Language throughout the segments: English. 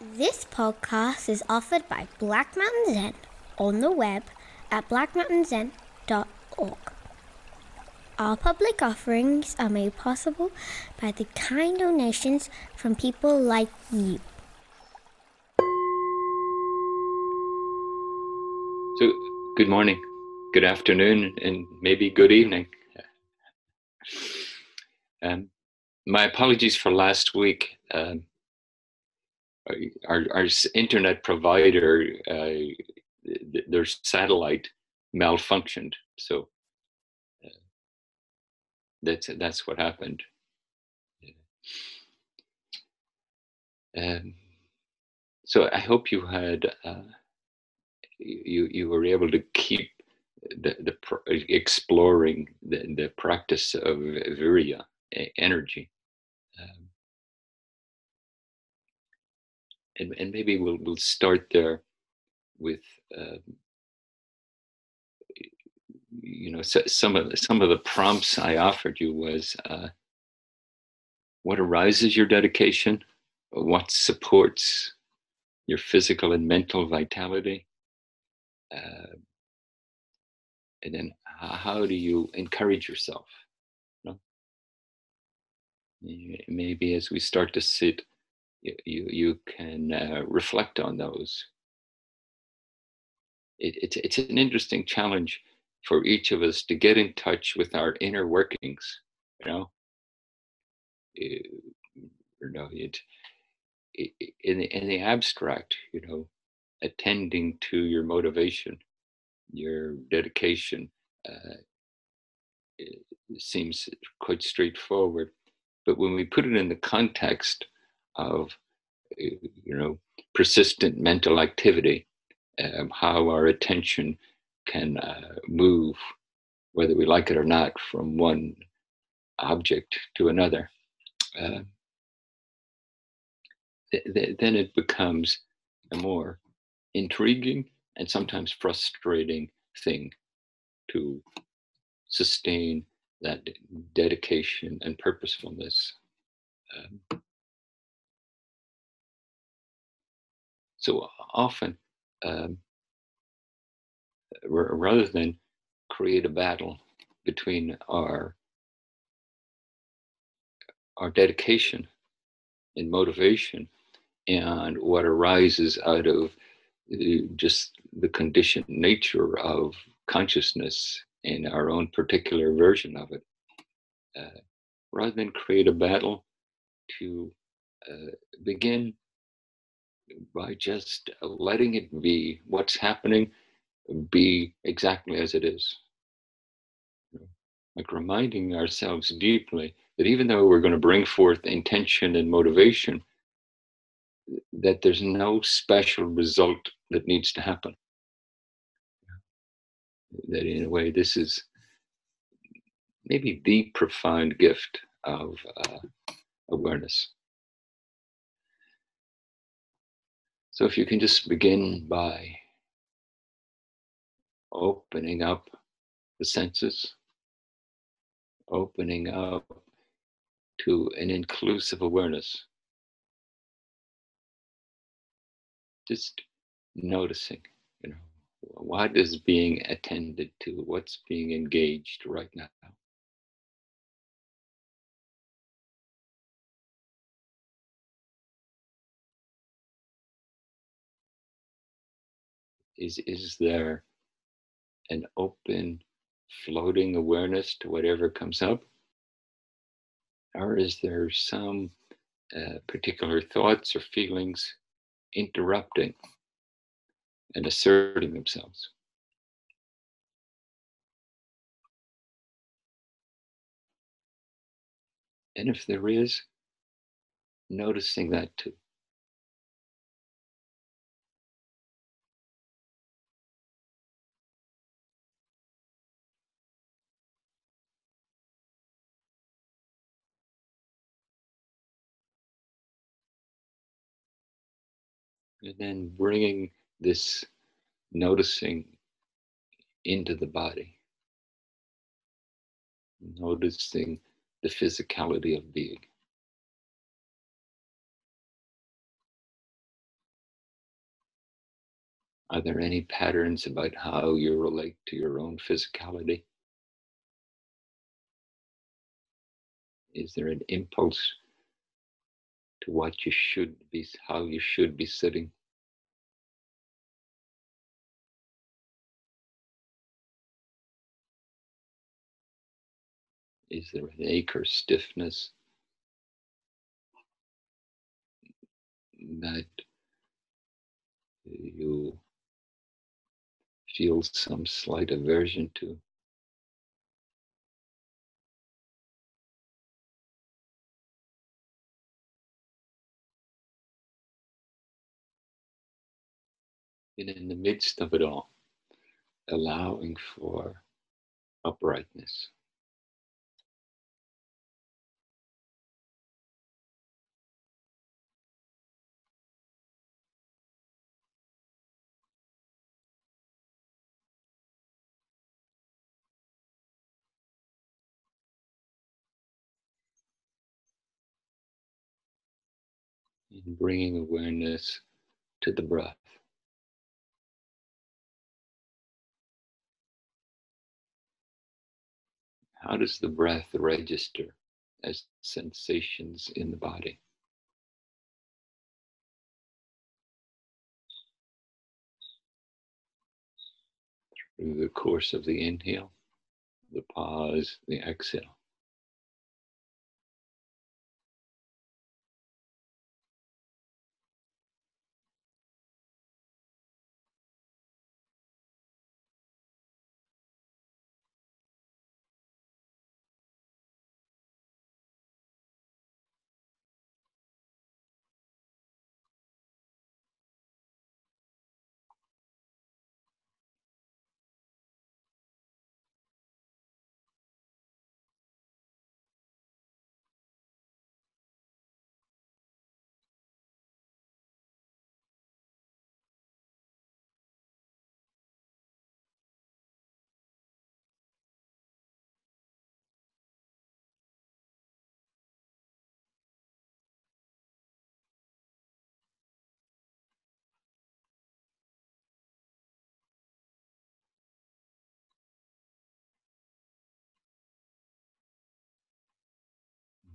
This podcast is offered by Black Mountain Zen on the web at blackmountainzen.org. All public offerings are made possible by the kind donations from people like you. So, good morning, good afternoon, and maybe good evening. Um, my apologies for last week. Um, our, our internet provider, uh, their satellite malfunctioned. So uh, that's that's what happened. Um, so I hope you had uh, you you were able to keep the, the exploring the, the practice of virya energy and, and maybe we'll we'll start there with uh, you know so, some of some of the prompts I offered you was uh, what arises your dedication, what supports your physical and mental vitality, uh, and then how do you encourage yourself? You know? Maybe as we start to sit, you, you, can uh, reflect on those. It, it's, it's an interesting challenge for each of us to get in touch with our inner workings, you know? You, you know, it, it, in, the, in the abstract, you know, attending to your motivation, your dedication, uh, seems quite straightforward. But when we put it in the context of, you know, persistent mental activity, um, how our attention can uh, move, whether we like it or not, from one object to another, uh, th- th- then it becomes a more intriguing and sometimes frustrating thing to sustain that dedication and purposefulness. Um, so often, um, r- rather than create a battle between our our dedication and motivation and what arises out of just the conditioned nature of consciousness in our own particular version of it, uh, rather than create a battle to uh, begin by just letting it be what's happening be exactly as it is like reminding ourselves deeply that even though we're going to bring forth intention and motivation that there's no special result that needs to happen. That in a way, this is maybe the profound gift of uh, awareness. So if you can just begin by opening up the senses, opening up to an inclusive awareness just noticing, you know, what is being attended to, what's being engaged right now. Is, is there an open, floating awareness to whatever comes up? Or is there some uh, particular thoughts or feelings interrupting and asserting themselves. And if there is, noticing that too. And then bringing this noticing into the body, noticing the physicality of being. Are there any patterns about how you relate to your own physicality? Is there an impulse to what you should be, how you should be sitting? Is there an ache or stiffness that you feel some slight aversion to? And in the midst of it all, allowing for uprightness. and bringing awareness to the breath. How does the breath register as sensations in the body? Through the course of the inhale, the pause, the exhale.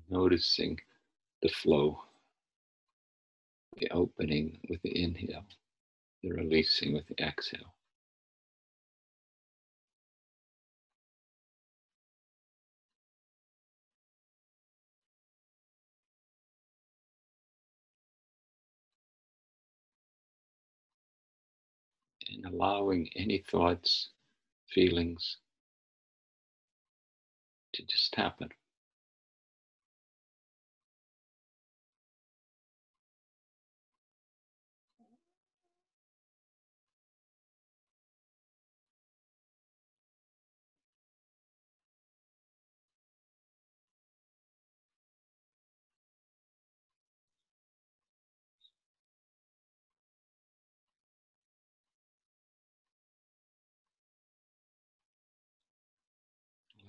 Noticing the flow, the opening with the inhale, the releasing with the exhale. And allowing any thoughts, feelings to just happen.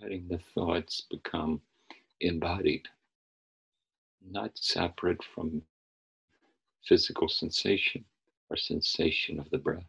Letting the thoughts become embodied, not separate from physical sensation or sensation of the breath.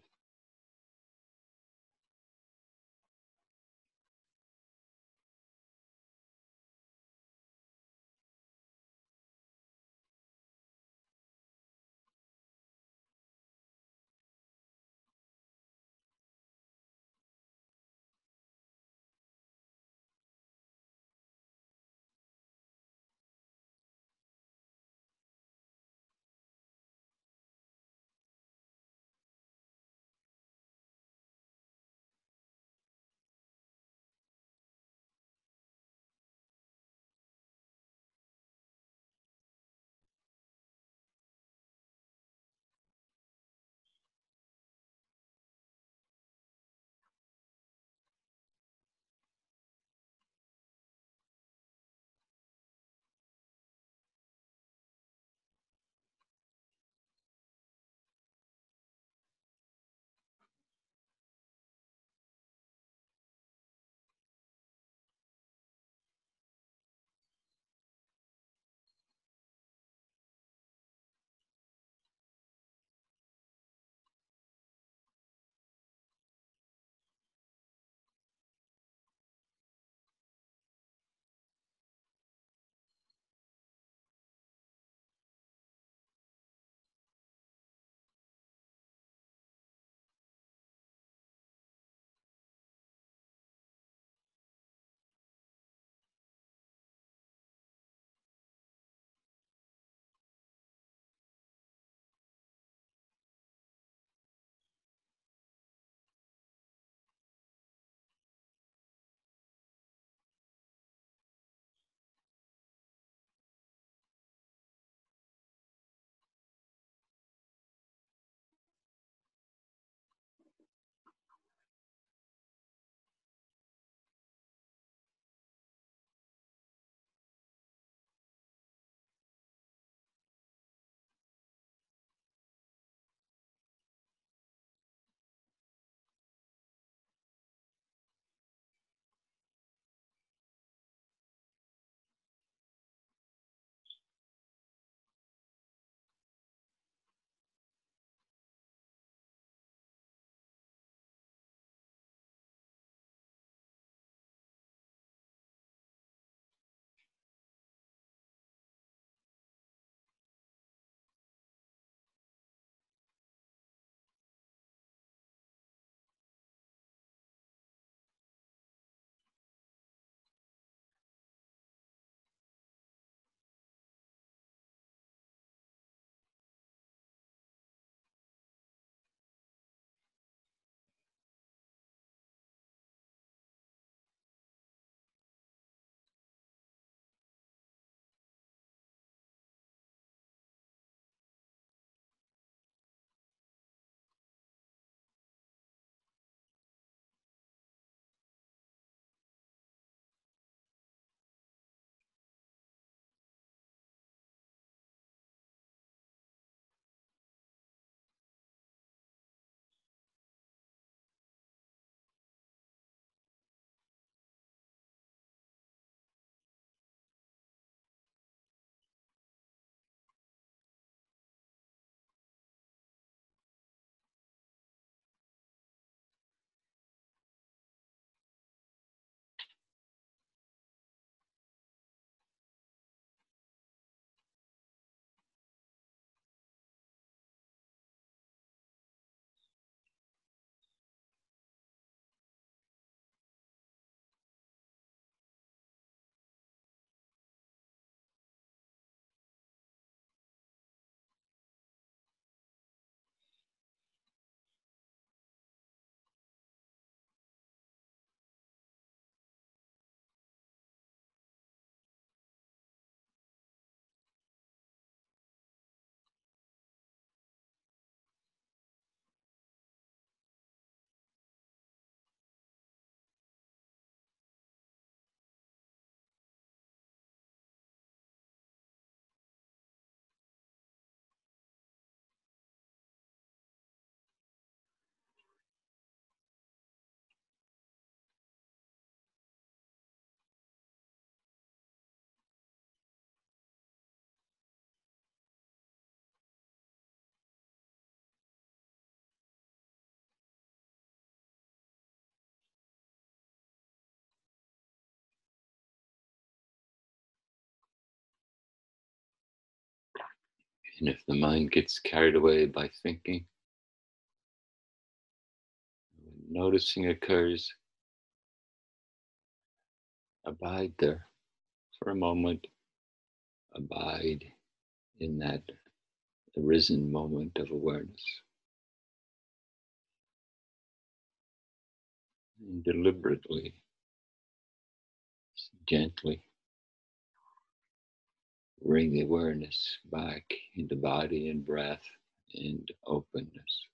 And if the mind gets carried away by thinking, noticing occurs, abide there for a moment, abide in that arisen moment of awareness. And deliberately, gently bring the awareness back into body and breath and openness.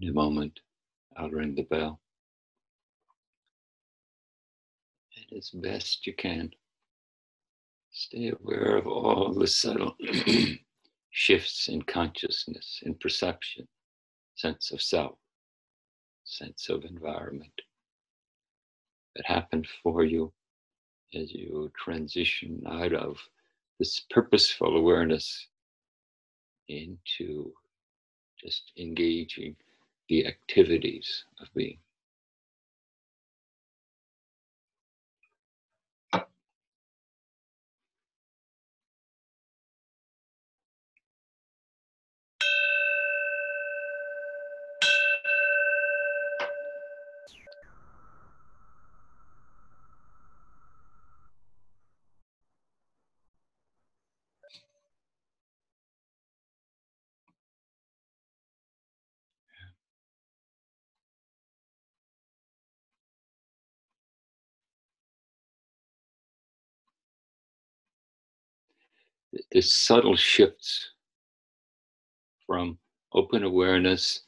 In a moment, I'll ring the bell. And as best you can, stay aware of all the subtle shifts in consciousness, in perception, sense of self, sense of environment that happen for you as you transition out of this purposeful awareness into just engaging the activities of being. The subtle shifts from open awareness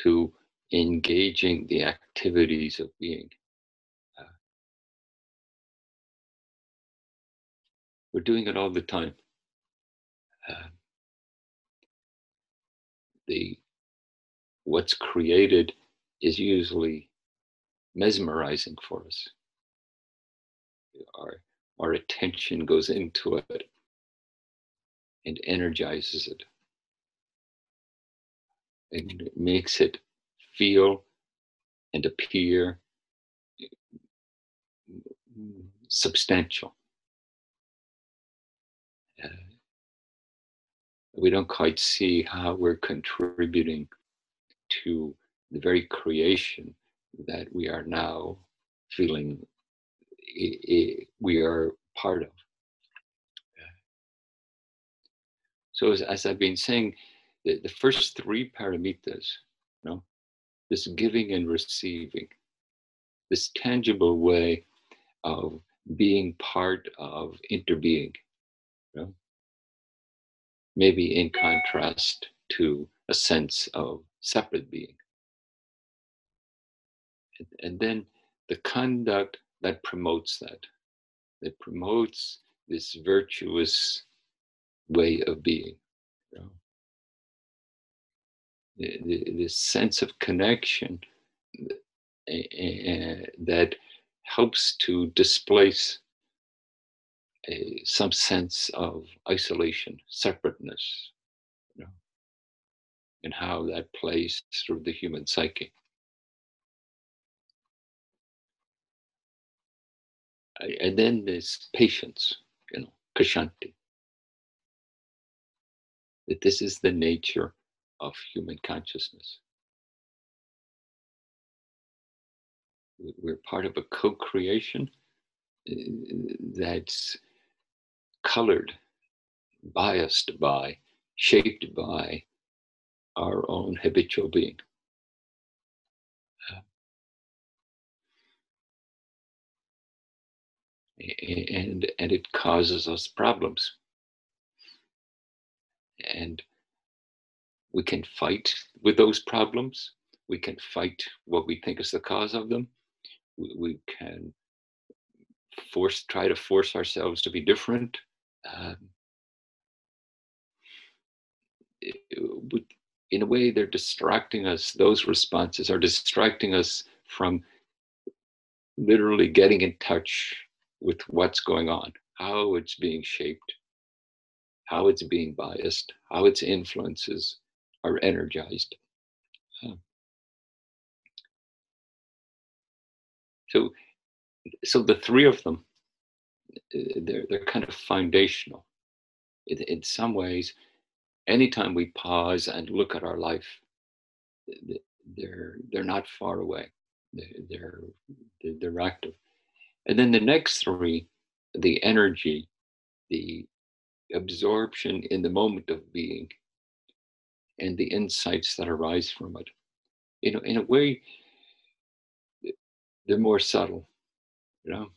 to engaging the activities of being. Uh, we're doing it all the time. Uh, the what's created is usually mesmerizing for us. Our, our attention goes into it and energizes it. And makes it feel and appear substantial. Uh, we don't quite see how we're contributing to the very creation that we are now feeling we are part of. So as, as I've been saying, the, the first three paramitas, you know, this giving and receiving, this tangible way of being part of interbeing, you know, maybe in contrast to a sense of separate being. And, and then the conduct that promotes that, that promotes this virtuous way of being. The, the, this sense of connection uh, that helps to displace some sense of isolation, separateness, you know, and how that plays through the human psyche. And then there's patience, you know, kshanti that this is the nature of human consciousness. We're part of a co creation uh, that's colored, biased by, shaped by our own habitual being. and and it causes us problems and we can fight with those problems. We can fight what we think is the cause of them. We, we can force, try to force ourselves to be different. Um, in a way, they're distracting us. Those responses are distracting us from literally getting in touch with what's going on, how it's being shaped, how it's being biased, how its influences are energized. So, so the three of them, uh, they're, they're kind of foundational. In, in some ways, anytime we pause and look at our life, they're, they're not far away. They're, they're, they're active. And then the next three, the energy, the absorption in the moment of being and the insights that arise from it. You know, in a way, they're more subtle, you know.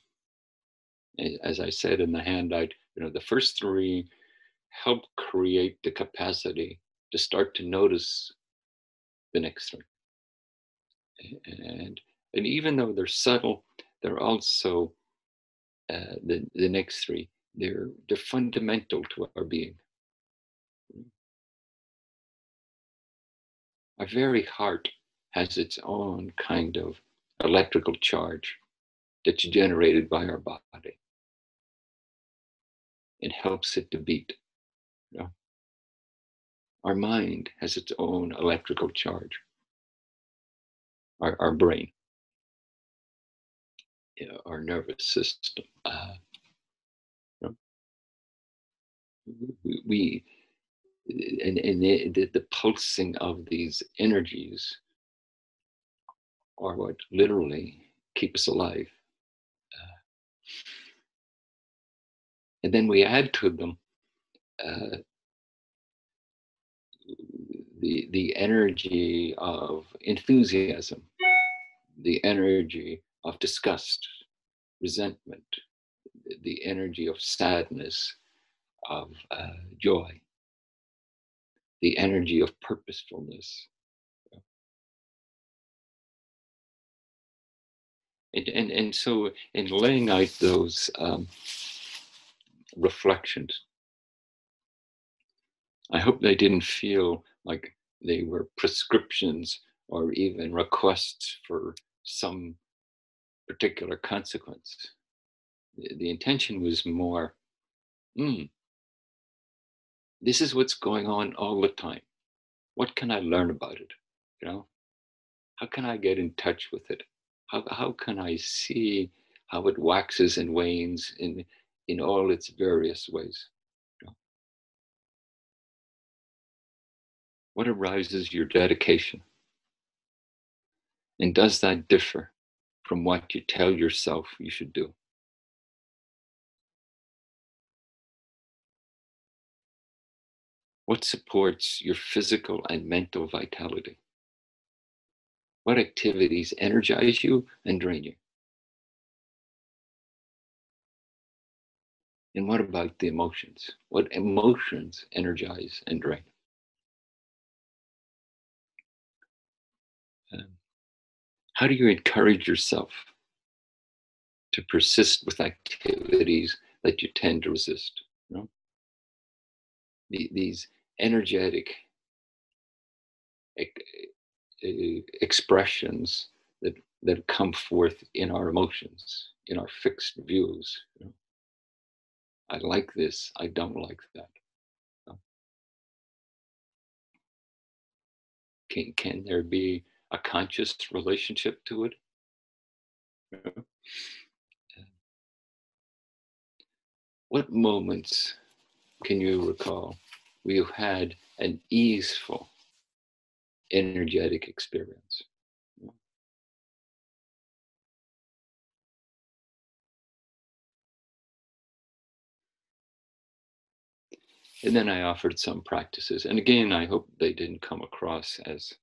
As I said in the handout, you know, the first three help create the capacity to start to notice the next three. And, and even though they're subtle, they're also uh, the, the next three. They're, they're fundamental to our being. Our very heart has its own kind of electrical charge that's generated by our body. It helps it to beat. You know? Our mind has its own electrical charge. Our, our brain, you know, our nervous system. Uh, we, and, and the, the pulsing of these energies are what literally keep us alive. Uh, and then we add to them uh, the, the energy of enthusiasm, the energy of disgust, resentment, the energy of sadness, of uh, joy, the energy of purposefulness. And, and, and so, in laying out those um, reflections, I hope they didn't feel like they were prescriptions or even requests for some particular consequence. The, the intention was more, mm, this is what's going on all the time. What can I learn about it? You know, how can I get in touch with it? How, how can I see how it waxes and wanes in, in all its various ways? What arouses your dedication? And does that differ from what you tell yourself you should do? What supports your physical and mental vitality? What activities energize you and drain you? And what about the emotions? What emotions energize and drain? Um, how do you encourage yourself to persist with activities that you tend to resist? You know? these energetic expressions that, that come forth in our emotions, in our fixed views. You know? I like this, I don't like that. Can, can there be a conscious relationship to it. What moments can you recall you had an easeful, energetic experience? And then I offered some practices. And again, I hope they didn't come across as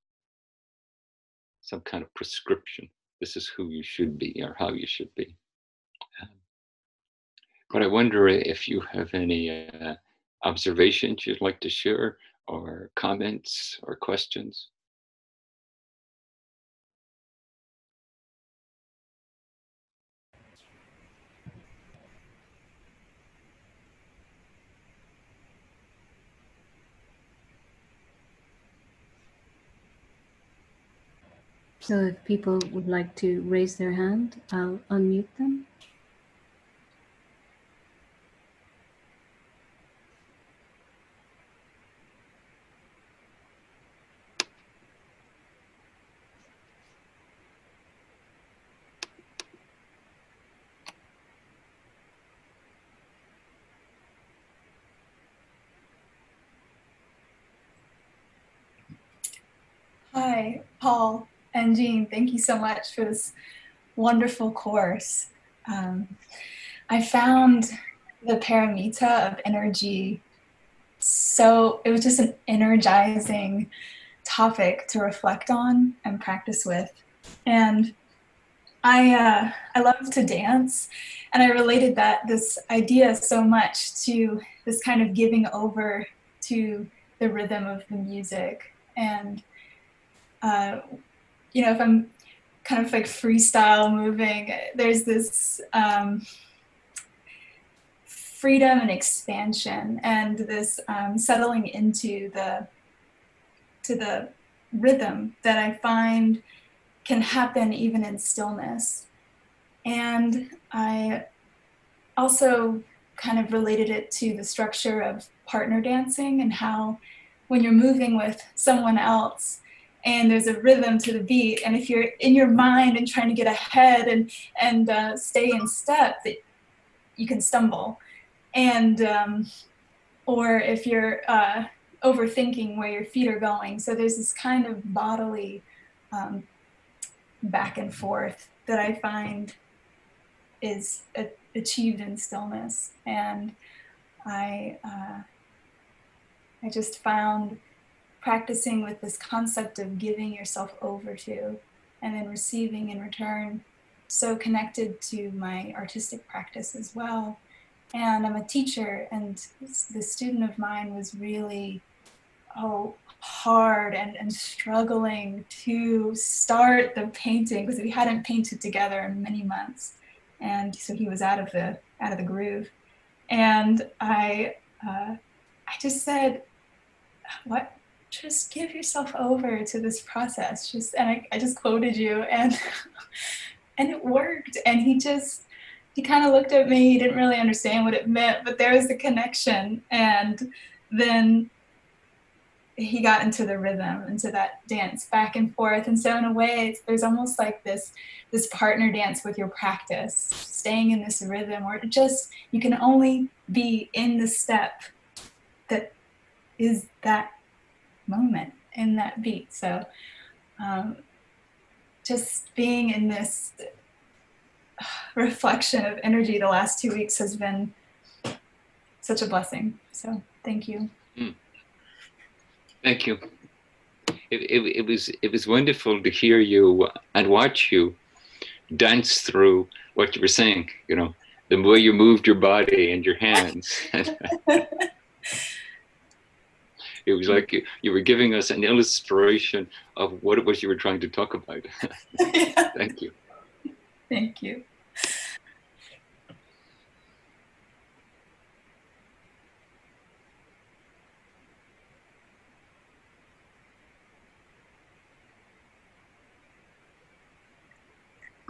some kind of prescription. This is who you should be or how you should be. But I wonder if you have any uh, observations you'd like to share or comments or questions. So if people would like to raise their hand, I'll unmute them. Hi, Paul. And Jean, thank you so much for this wonderful course. Um, I found the paramita of energy so, it was just an energizing topic to reflect on and practice with. And I, uh, I love to dance, and I related that this idea so much to this kind of giving over to the rhythm of the music and uh, you know, if I'm kind of like freestyle moving, there's this um, freedom and expansion and this um, settling into the to the rhythm that I find can happen even in stillness. And I also kind of related it to the structure of partner dancing and how when you're moving with someone else and there's a rhythm to the beat. And if you're in your mind and trying to get ahead and and uh, stay in step that you can stumble. And um, or if you're uh, overthinking where your feet are going. So there's this kind of bodily um, back and forth that i find is a, achieved in stillness. And i uh, i just found practicing with this concept of giving yourself over to and then receiving in return. So connected to my artistic practice as well. And i'm a teacher and the student of mine was really oh hard and, and struggling to start the painting because we hadn't painted together in many months. And so he was out of the out of the groove. And i uh, i just said what just give yourself over to this process. Just and I, I just quoted you and and it worked. And he just he kind of looked at me. He didn't really understand what it meant but there was the connection. And then he got into the rhythm into that dance back and forth. And so in a way there's almost like this this partner dance with your practice staying in this rhythm or just you can only be in the step that is that moment in that beat. So um, just being in this reflection of energy the last two weeks has been such a blessing. So thank you. Mm. Thank you. It, it, it, was it was wonderful to hear you and watch you dance through what you were saying. You know, the way you moved your body and your hands. It was like you, you were giving us an illustration of what it was you were trying to talk about. Thank you. Thank you.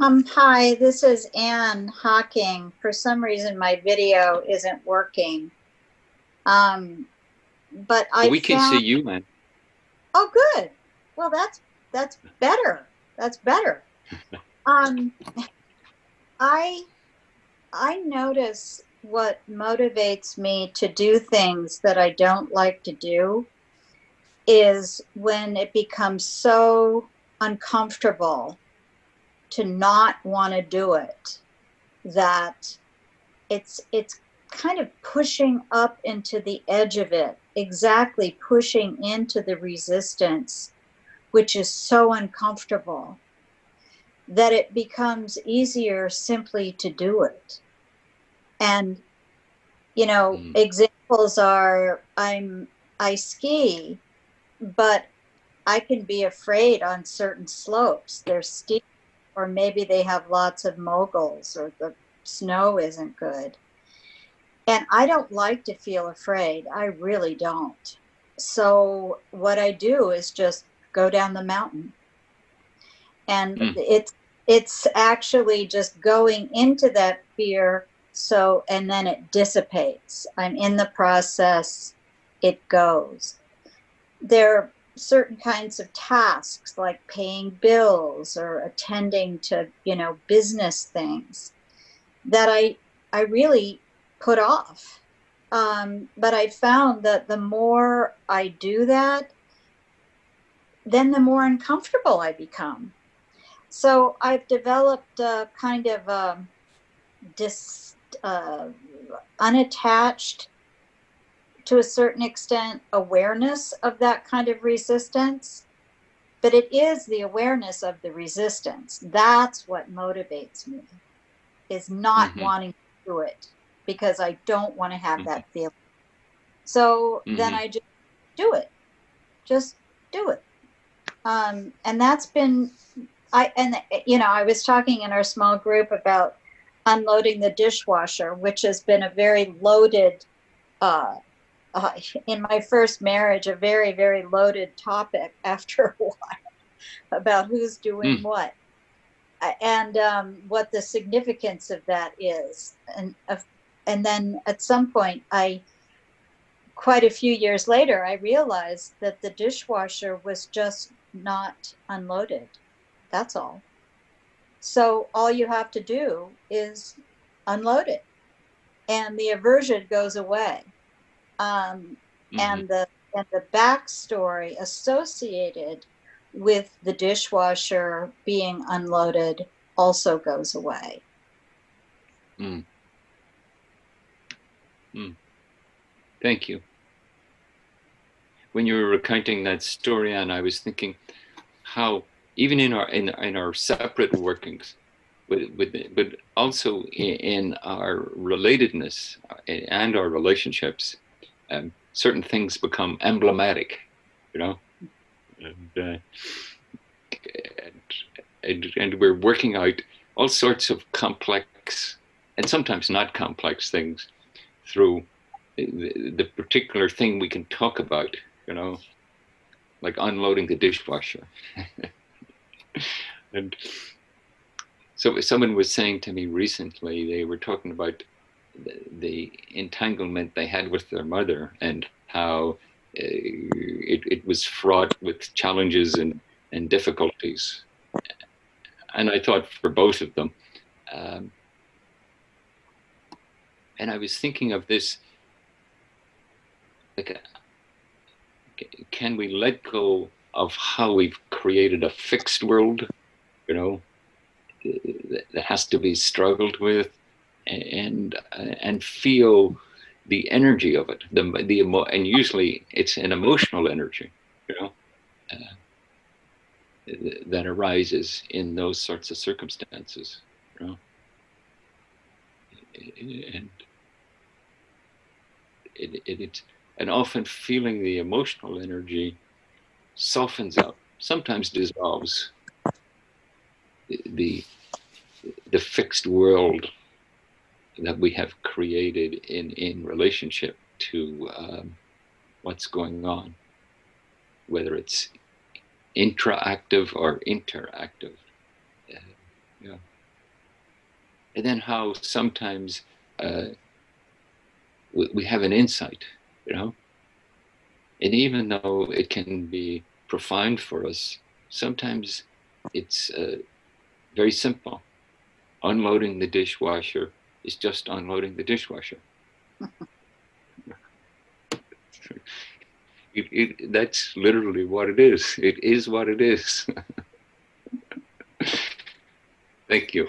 Um, hi, this is Anne Hawking. For some reason, my video isn't working. Um, but I we can see you, man. Oh, good. Well, that's that's better. That's better. um, I I notice what motivates me to do things that I don't like to do is when it becomes so uncomfortable to not want to do it that it's it's kind of pushing up into the edge of it exactly pushing into the resistance, which is so uncomfortable, that it becomes easier simply to do it. And, you know, mm. examples are I'm I ski, but I can be afraid on certain slopes. They're steep, or maybe they have lots of moguls, or the snow isn't good. And I don't like to feel afraid. I really don't. So what I do is just go down the mountain. And mm. it's it's actually just going into that fear so and then it dissipates. I'm in the process, it goes. There are certain kinds of tasks like paying bills or attending to, you know, business things that I I really put off. Um, but I found that the more I do that, then the more uncomfortable I become. So I've developed a kind of a um, dis, uh, unattached, to a certain extent, awareness of that kind of resistance. But it is the awareness of the resistance. That's what motivates me, is not mm-hmm. wanting to do it because I don't want to have mm-hmm. that feeling. So mm-hmm. then I just do it. Just do it. um, and that's been I and you know I was talking in our small group about unloading the dishwasher, which has been a very loaded. Uh, uh, in my first marriage, a very, very loaded topic after a while about who's doing Mm. what and um, what the significance of that is. And, of and then at some point, I, quite a few years later, I realized that the dishwasher was just not unloaded. That's all. So all you have to do is unload it, and the aversion goes away. Um, Mhm. and the and the backstory associated with the dishwasher being unloaded also goes away. Thank you. When you were recounting that story, and I was thinking how even in our in, in our separate workings, with, with but also in, our relatedness and our relationships, um, certain things become emblematic, you know, and, uh, and and we're working out all sorts of complex and sometimes not complex things through the, the particular thing we can talk about, you know, like unloading the dishwasher. and so someone was saying to me recently, they were talking about the, entanglement they had with their mother and how uh, it, it was fraught with challenges and, and difficulties. And I thought for both of them. Um, and I was thinking of this like uh, can we let go of how we've created a fixed world you know that has to be struggled with and and feel the energy of it the the emo- and usually it's an emotional energy you know uh, that arises in those sorts of circumstances you know. And it, it, it and often feeling the emotional energy softens up, sometimes dissolves the, the, fixed world that we have created in, in relationship to um, what's going on, whether it's intraactive or interactive. Uh, yeah. And then how sometimes uh, we, we have an insight you know? And even though it can be profound for us sometimes it's uh, very simple. Unloading the dishwasher is just unloading the dishwasher. It, it, that's literally what it is. It is what it is. Thank you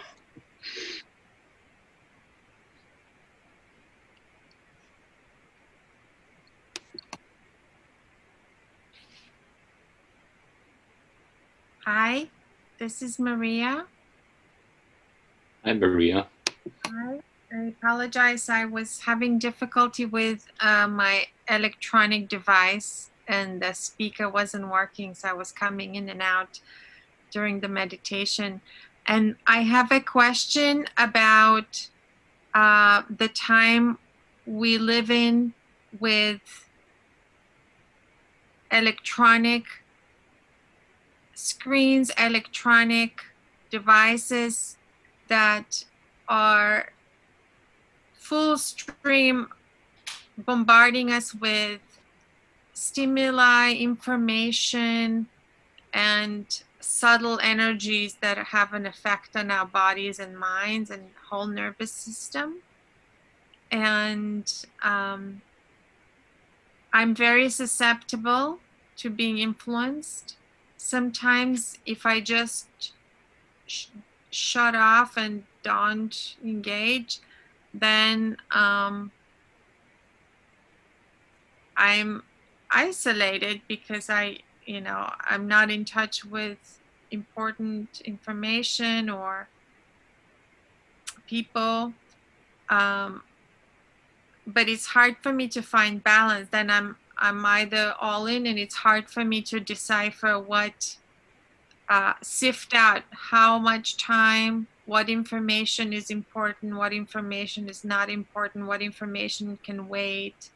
Hi, this is Maria. hi maria Hi. I apologize. I was having difficulty with uh, my electronic device and the speaker wasn't working. So I was coming in and out during the meditation. And I have a question about uh, the time we live in with electronic screens, electronic devices that are full stream bombarding us with stimuli, information, and subtle energies that have an effect on our bodies and minds and whole nervous system. And um, I'm very susceptible to being influenced. Sometimes, if I just sh- shut off and don't engage, then um, I'm isolated because I, you know, I'm not in touch with important information or people. Um, but it's hard for me to find balance. Then I'm I'm either all in, and it's hard for me to decipher what uh, sift out how much time, what information is important, what information is not important, what information can wait.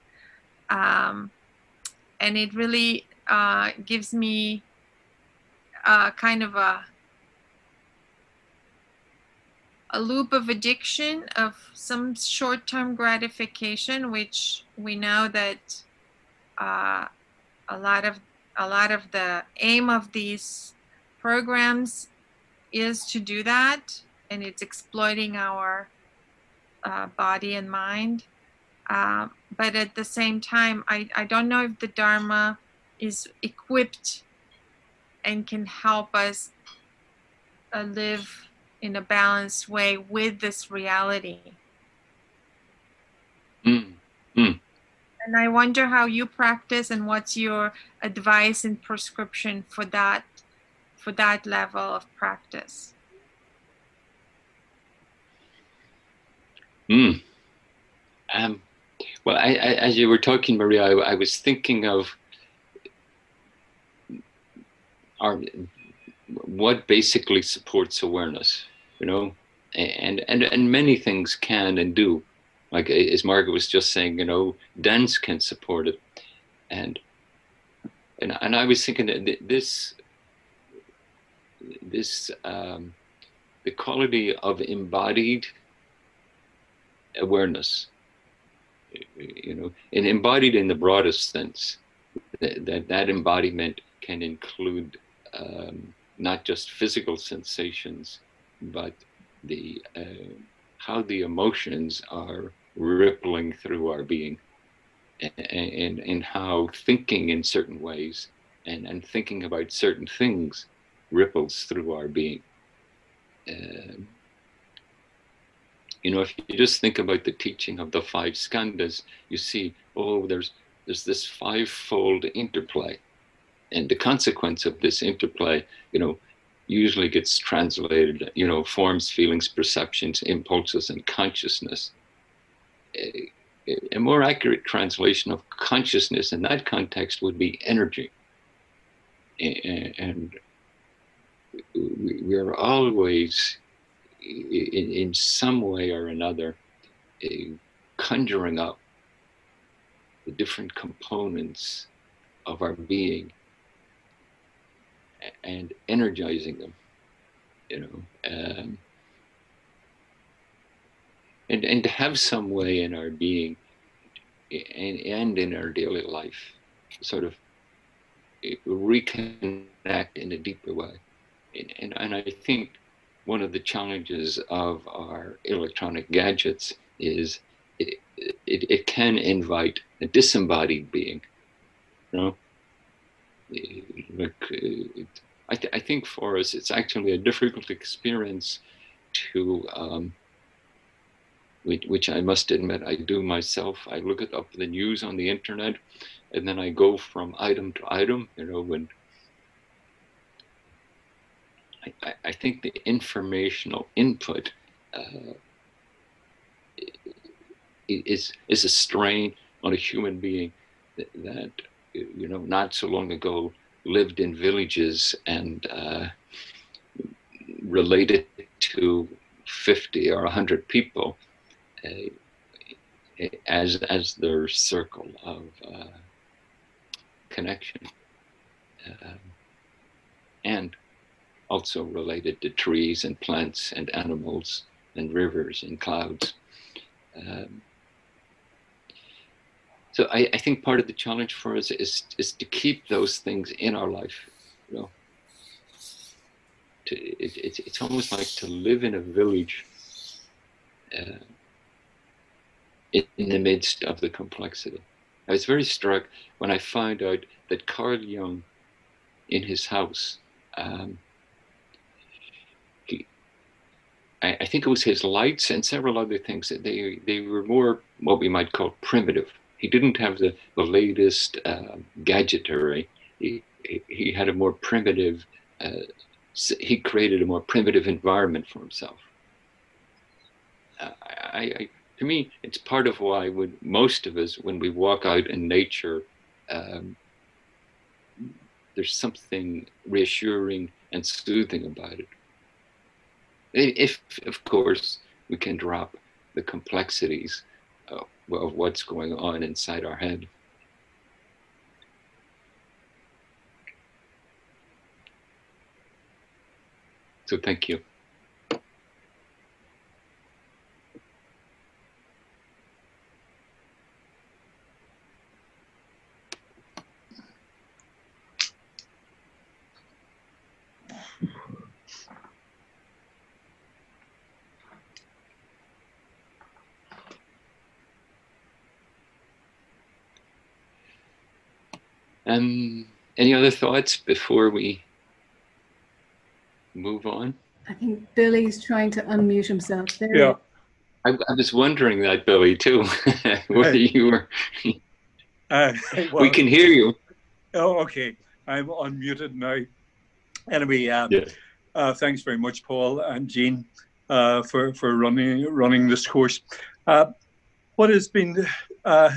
Um, and it really uh, gives me uh, kind of a a loop of addiction of some short-term gratification which we know that uh, a lot of a lot of the aim of these programs is to do that and it's exploiting our uh, body and mind uh, but at the same time I, I don't know if the dharma is equipped and can help us uh, live in a balanced way with this reality. Mm. Mm. And I wonder how you practice and what's your advice and prescription for that for that level of practice. Mm. Um, well, I, I, as you were talking, Maria, I, I was thinking of our what basically supports awareness you know and and and many things can and do like as margaret was just saying you know dance can support it. And and, and i was thinking that this this um, the quality of embodied awareness you know and embodied in the broadest sense that that, that embodiment can include um, not just physical sensations, but the uh, how the emotions are rippling through our being, and, and how thinking in certain ways and, and thinking about certain things ripples through our being. Uh, you know, if you just think about the teaching of the five skandhas, you see, oh, there's there's this five-fold interplay and the consequence of this interplay, you know, usually gets translated, you know, forms, feelings, perceptions, impulses, and consciousness. A, more accurate translation of consciousness in that context would be energy. And we are always, in, some way or another, conjuring up the different components of our being and energizing them, you know, um, and and to have some way in our being and, and in our daily life, sort of reconnect in a deeper way, and, and, and I think one of the challenges of our electronic gadgets is it, it, it can invite a disembodied being, you know, like uh, I, th- I, think for us it's actually a difficult experience to um, which, which, I must admit I do myself. I look at up the news on the internet, and then I go from item to item. You know, when I, I think the informational input uh, is is a strain on a human being that, that you know, not so long ago lived in villages and uh, related to 50 or 100 people as, as their circle of uh, connection. Um, and also related to trees and plants and animals and rivers and clouds. Um, so I, I, think part of the challenge for us is is to keep those things in our life you know to, it, it, it's almost like to live in a village uh, in, the midst of the complexity i was very struck when i found out that carl jung in his house um, he, I, I think it was his lights and several other things that they they were more what we might call primitive he didn't have the, the latest uh, gadgetry. He, he had a more primitive, uh, he created a more primitive environment for himself. Uh, I, I, to me, it's part of why when most of us, when we walk out in nature, um, there's something reassuring and soothing about it. If, of course, we can drop the complexities of, of what's going on inside our head. So thank you. Um, any other thoughts before we move on? I think Billy's trying to unmute himself. There Yeah. I, I was wondering that, Billy, too. Whether Right. you were, Uh, we can hear you. Oh, okay. I'm unmuted now. Anyway, uh, Yeah. uh, thanks very much, Paul and Jean, uh, for for running running this course. Uh, what has been uh,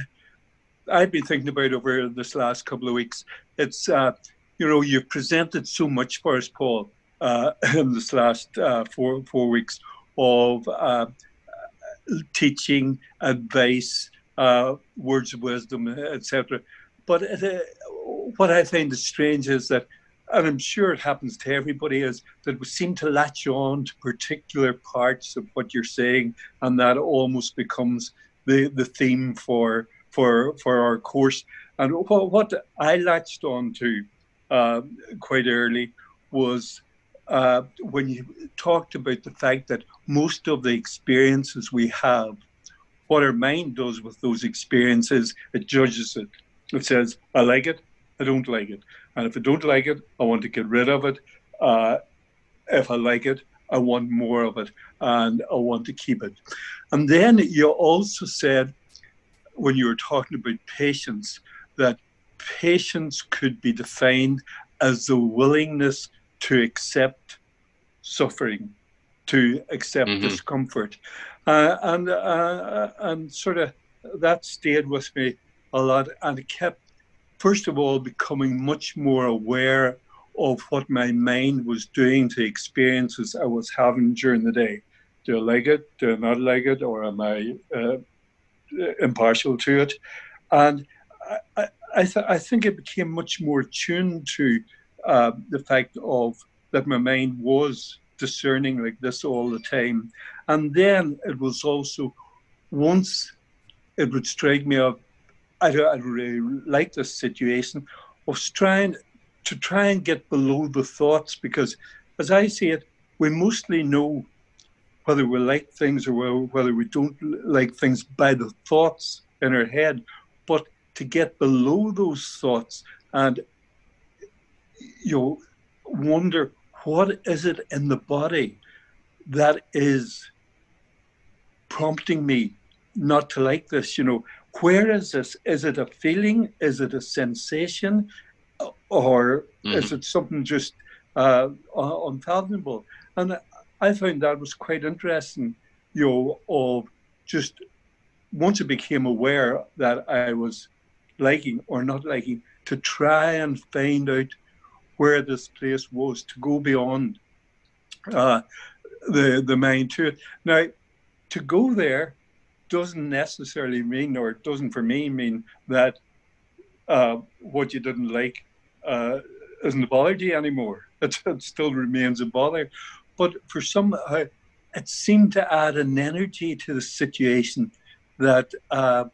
I've been thinking about over this last couple of weeks. It's uh, you know you've presented so much for us, Paul, uh, in this last uh, four four weeks of uh, teaching, advice, uh, words of wisdom, etc. But uh, what I find is strange is that, and I'm sure it happens to everybody, is that we seem to latch on to particular parts of what you're saying, and that almost becomes the, the theme for for for our course. And what, what I latched on to uh, quite early was uh, when you talked about the fact that most of the experiences we have, what our mind does with those experiences, it judges it. It says, I like it, I don't like it. And if I don't like it, I want to get rid of it. Uh, if I like it, I want more of it and I want to keep it. And then you also said, when you were talking about patience, that patience could be defined as the willingness to accept suffering, to accept Mhm. discomfort. Uh, and, uh, and sort of that stayed with me a lot and it kept, first of all, becoming much more aware of what my mind was doing to experiences I was having during the day. Do I like it? Do I not like it? Or am I uh, impartial to it? And I, I, I, th- I think it became much more tuned to uh, the fact of that my mind was discerning like this all the time. And then it was also once it would strike me of I'd, I'd really like this situation of trying to try and get below the thoughts because as I see it, we mostly know whether we like things or whether we don't like things by the thoughts in our head. But to get below those thoughts and you know wonder what is it in the body that is prompting me not to like this you know? Where is this? Is it a feeling? Is it a sensation? Or Mhm. is it something just uh, unfathomable? And i found that was quite interesting you know of just once I became aware that I was liking or not liking, to try and find out where this place was, to go beyond uh, the the mind to it. Now, to go there doesn't necessarily mean, or it doesn't for me mean that uh, what you didn't like uh, isn't bothered you anymore. It, it still remains a bother. But for some, uh, it seemed to add an energy to the situation that uh,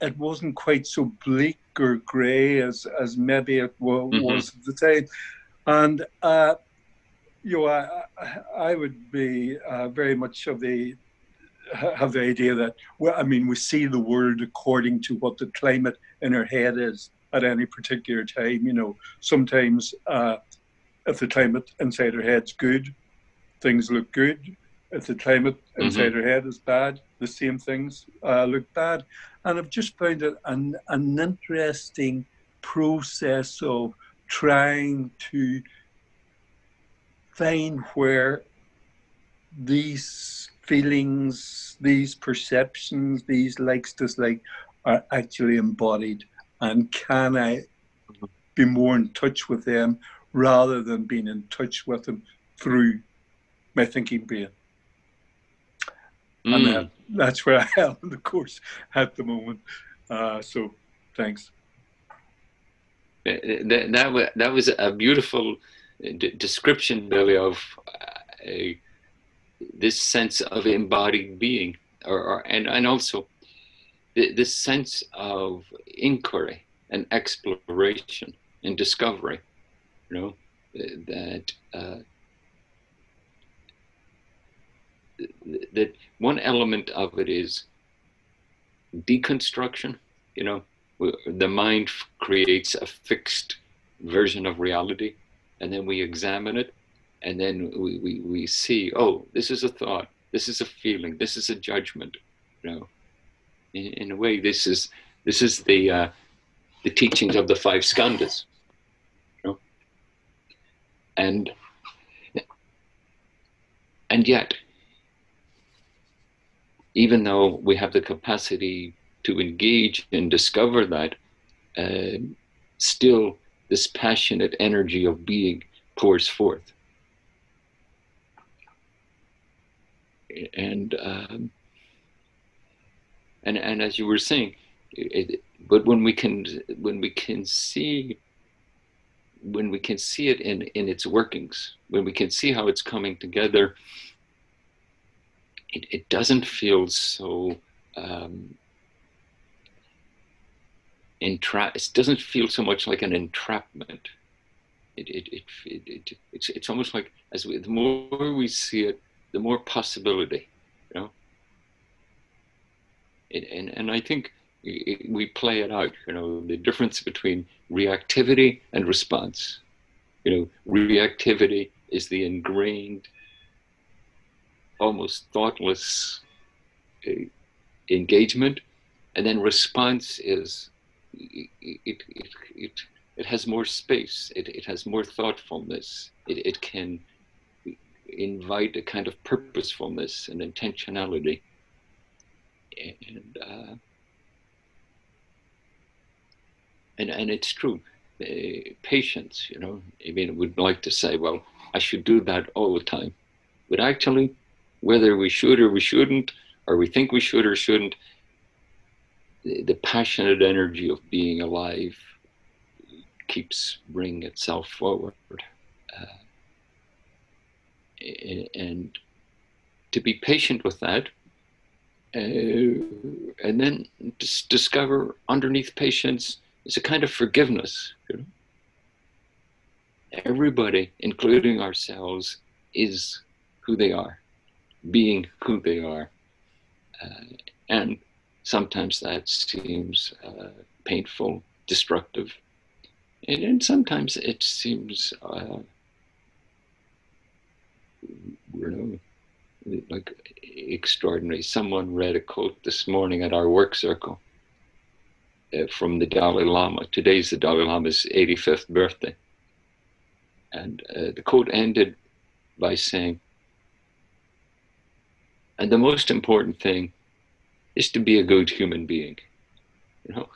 it wasn't quite so bleak or grey as as maybe it wa- Mhm. was at the time, and uh, you know I, I- I would be uh, very much of the have the idea that well I mean we see the world according to what the climate in our head is at any particular time. You know sometimes uh, if the climate inside our head's good, things look good. If the climate inside our head is bad, the same things uh, look bad. And I've just found it an, an interesting process of trying to find where these feelings, these perceptions, these likes, dislikes are actually embodied. And can I be more in touch with them rather than being in touch with them through my thinking brain. Mm. And that, that's where I am in the course at the moment. Uh, so thanks. That, that, that was a beautiful description, really, of uh, this sense of embodied being, or, or and and also this sense of inquiry and exploration and discovery. You know that uh, that one element of it is deconstruction. You know, the mind creates a fixed version of reality, and then we examine it, and then we, we, we see, oh, this is a thought, this is a feeling, this is a judgment. You know, in, in a way, this is this is the uh, the teachings of the five skandhas. You know? And and yet, even though we have the capacity to engage and discover that, uh, still this passionate energy of being pours forth. And um, and and as you were saying, it, but when we can when we can see when we can see it in in its workings, when we can see how it's coming together it, it doesn't feel so um, entra- it doesn't feel so much like an entrapment. It, it, it, it, it it's, it's almost like as we, the more we see it the more possibility you know? It, and, and i think it, we play it out you know the difference between reactivity and response. You know reactivity is the ingrained almost thoughtless uh, engagement, and then response is it, it, it, it, has more space, it, it has more thoughtfulness, it, it can invite a kind of purposefulness and intentionality. And, uh, and, and it's true. Uh, patience, you know, I mean, would like to say, well, I should do that all the time. But actually, whether we should or we shouldn't, or we think we should or shouldn't, the, the passionate energy of being alive keeps bringing itself forward. Uh, and to be patient with that, uh, and then just discover underneath patience is a kind of forgiveness. You know? Everybody, including ourselves, is who they are being who they are. Uh, and sometimes that seems uh, painful, destructive. And, sometimes it seems, uh, you know, like extraordinary. Someone read a quote this morning at our work circle uh, from the Dalai Lama. Today's the Dalai Lama's 85th birthday. And uh, the quote ended by saying, and the most important thing is to be a good human being. You know,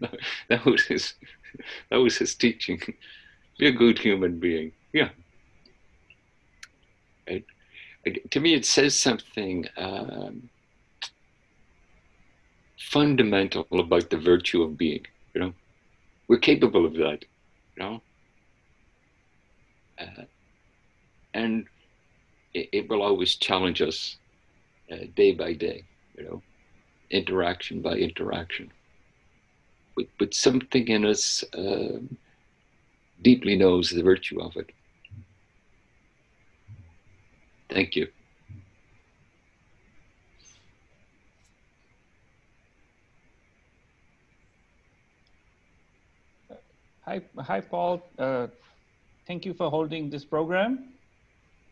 that was his that was his teaching. Be a good human being. Yeah. To me, it says something um, fundamental about the virtue of being. You know, we're capable of that. You know, uh, and it, it will always challenge us uh, day by day, you know, interaction by interaction. But, but something in us uh, deeply knows the virtue of it. Thank you. Hi, hi, Paul. Uh, thank you for holding this program.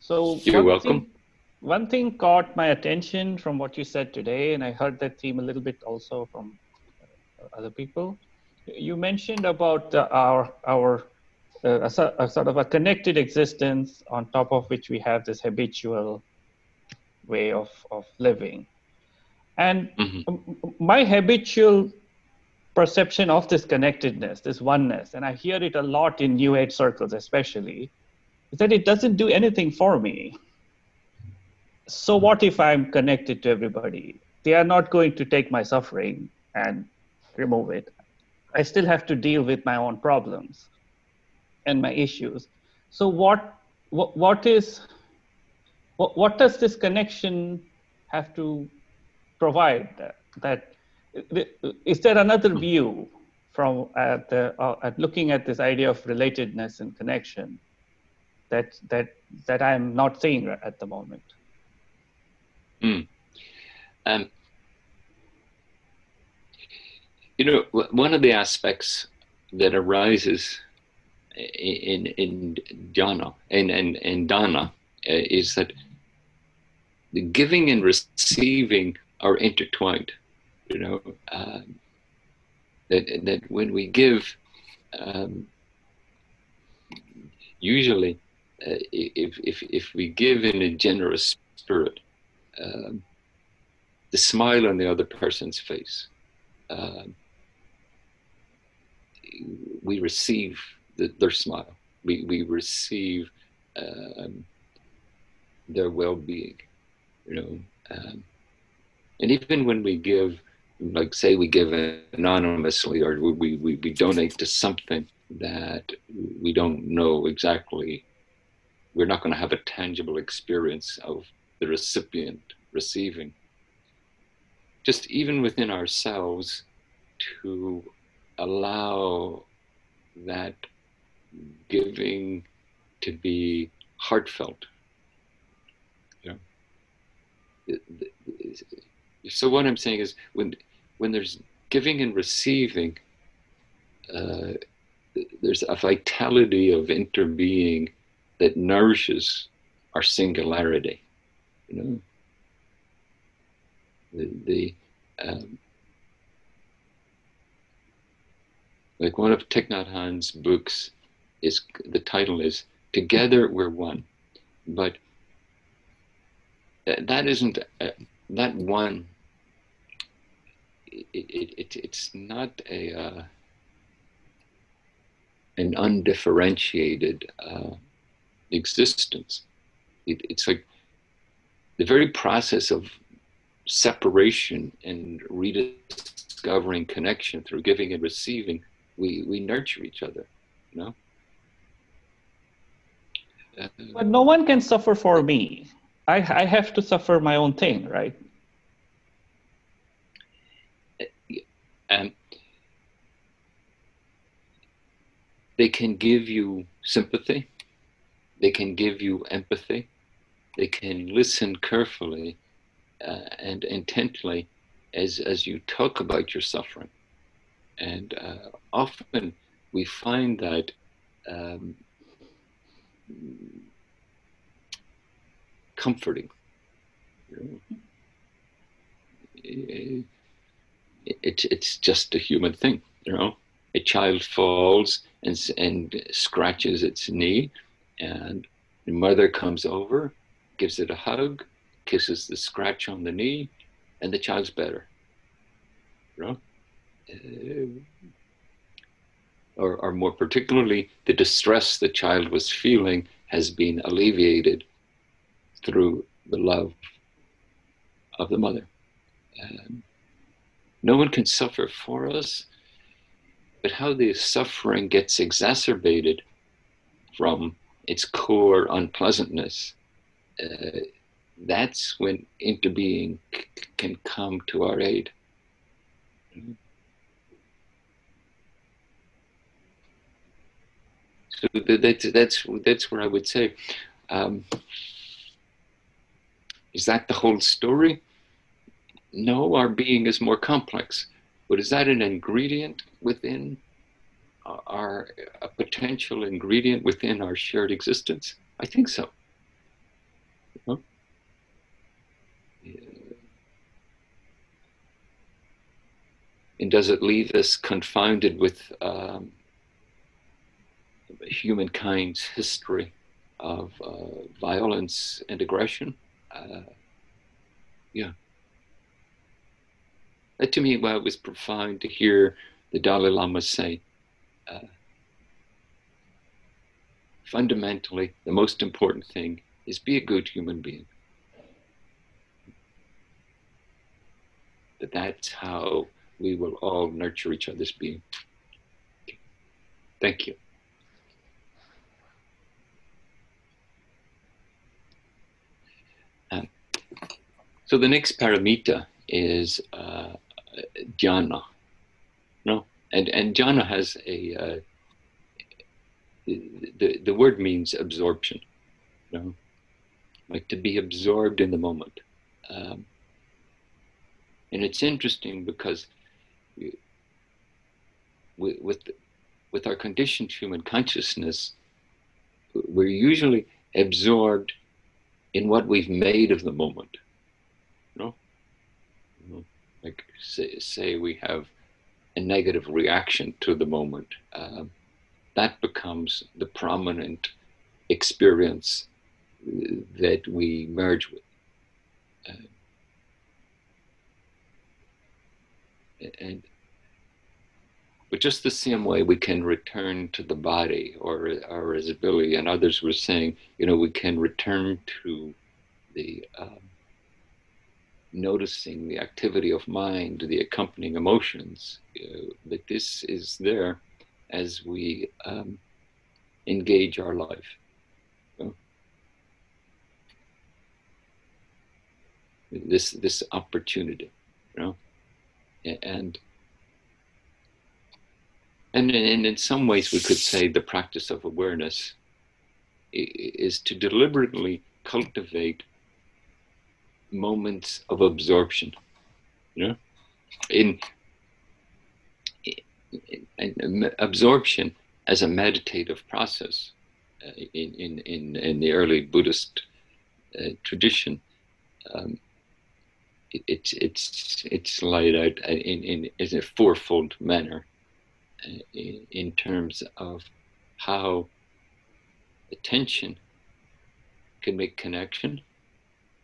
So you're welcome. Thing, one thing caught my attention from what you said today, and I heard that theme a little bit also from uh, other people. You mentioned about uh, our our uh, a, a, sort of a connected existence on top of which we have this habitual way of of living, and mm-hmm. my habitual perception of this connectedness, this oneness, and I hear it a lot in New Age circles, especially, is that it doesn't do anything for me. So, what if I'm connected to everybody? They are not going to take my suffering and remove it. I still have to deal with my own problems and my issues. So, what what, what is what, what does this connection have to provide? That, that is there another view from at, the, uh, at looking at this idea of relatedness and connection that that that I'm not seeing at the moment? Mm. Um, you know, one of the aspects that arises in in jhana in in, in dana uh, is that the giving and receiving are intertwined. You know uh, that that when we give, um, usually, uh, if if if we give in a generous spirit, um, the smile on the other person's face. Um, we receive the, their smile. We, we receive um, their well-being, you know. Um, and even when we give, like say we give anonymously or we, we, we donate to something that we don't know exactly, we're not going to have a tangible experience of the recipient receiving. Just even within ourselves to allow that giving to be heartfelt. Know? So what I'm saying is when when there's giving and receiving, uh, there's a vitality of interbeing that nourishes our singularity. You know, the, the um, like one of Thich Nhat Hanh's books is the title is Together We're One. But that isn't, uh, that one, it, it, it, it's not a, uh, an undifferentiated uh, existence. It, it's like the very process of separation and rediscovering connection through giving and receiving. We, we nurture each other, you know? But no one can suffer for me. I, I have to suffer my own thing, right? Um, they can give you sympathy, they can give you empathy, they can listen carefully uh, and intently as, as you talk about your suffering. And uh, often we find that um, comforting. It, it, it's just a human thing, you know. A child falls and, and scratches its knee, and the mother comes over, gives it a hug, kisses the scratch on the knee, and the child's better. You know? Uh, or, or more particularly, the distress the child was feeling has been alleviated through the love of the mother. Um, no one can suffer for us, but how the suffering gets exacerbated from its core unpleasantness, uh, that's when interbeing c- can come to our aid. So that's that's that's where I would say, um, is that the whole story? No, our being is more complex. But is that an ingredient within our a potential ingredient within our shared existence? I think so. Huh? And does it leave us confounded with um, humankind's history of uh, violence and aggression. Uh, yeah. That to me, well, it was profound to hear the Dalai Lama say, uh, fundamentally, the most important thing is be a good human being. That that's how we will all nurture each other's being. Thank you. Um, so the next paramita is uh, jhana. And and jhana has a uh, the the word means absorption. You know, like to be absorbed in the moment. Um, and it's interesting because we, with with our conditioned human consciousness, we're usually absorbed in what we've made of the moment. You know? Like say, say we have a negative reaction to the moment, uh, that becomes the prominent experience that we merge with. Uh, and but just the same way we can return to the body, or, or as Billy and others were saying, you know, we can return to the um, noticing the activity of mind, the accompanying emotions, uh, that this is there as we um, engage our life. This this opportunity, you know, and and in, in some ways we could say the practice of awareness is to deliberately cultivate moments of absorption. You know, in, in, in absorption as a meditative process uh, in, in, in, in the early Buddhist uh, tradition. Um, it, it's it's it's laid out in, in, in a fourfold manner uh, in, in terms of how attention can make connection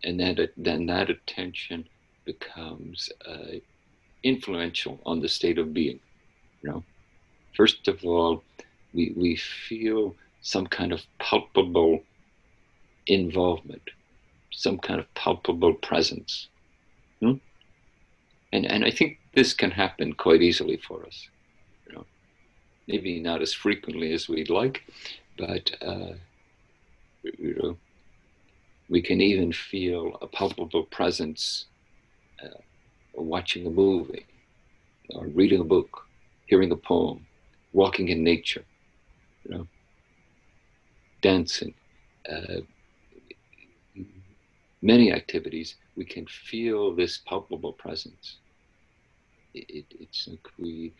and then then that attention becomes uh, influential on the state of being. You know, first of all, we we feel some kind of palpable involvement, some kind of palpable presence. Hmm? And and I think this can happen quite easily for us. You know, maybe not as frequently as we'd like, but uh, you know we can even feel a palpable presence uh, watching a movie, or reading a book, hearing a poem, walking in nature, you know, dancing. Uh, many activities, we can feel this palpable presence. It, it, it's like we,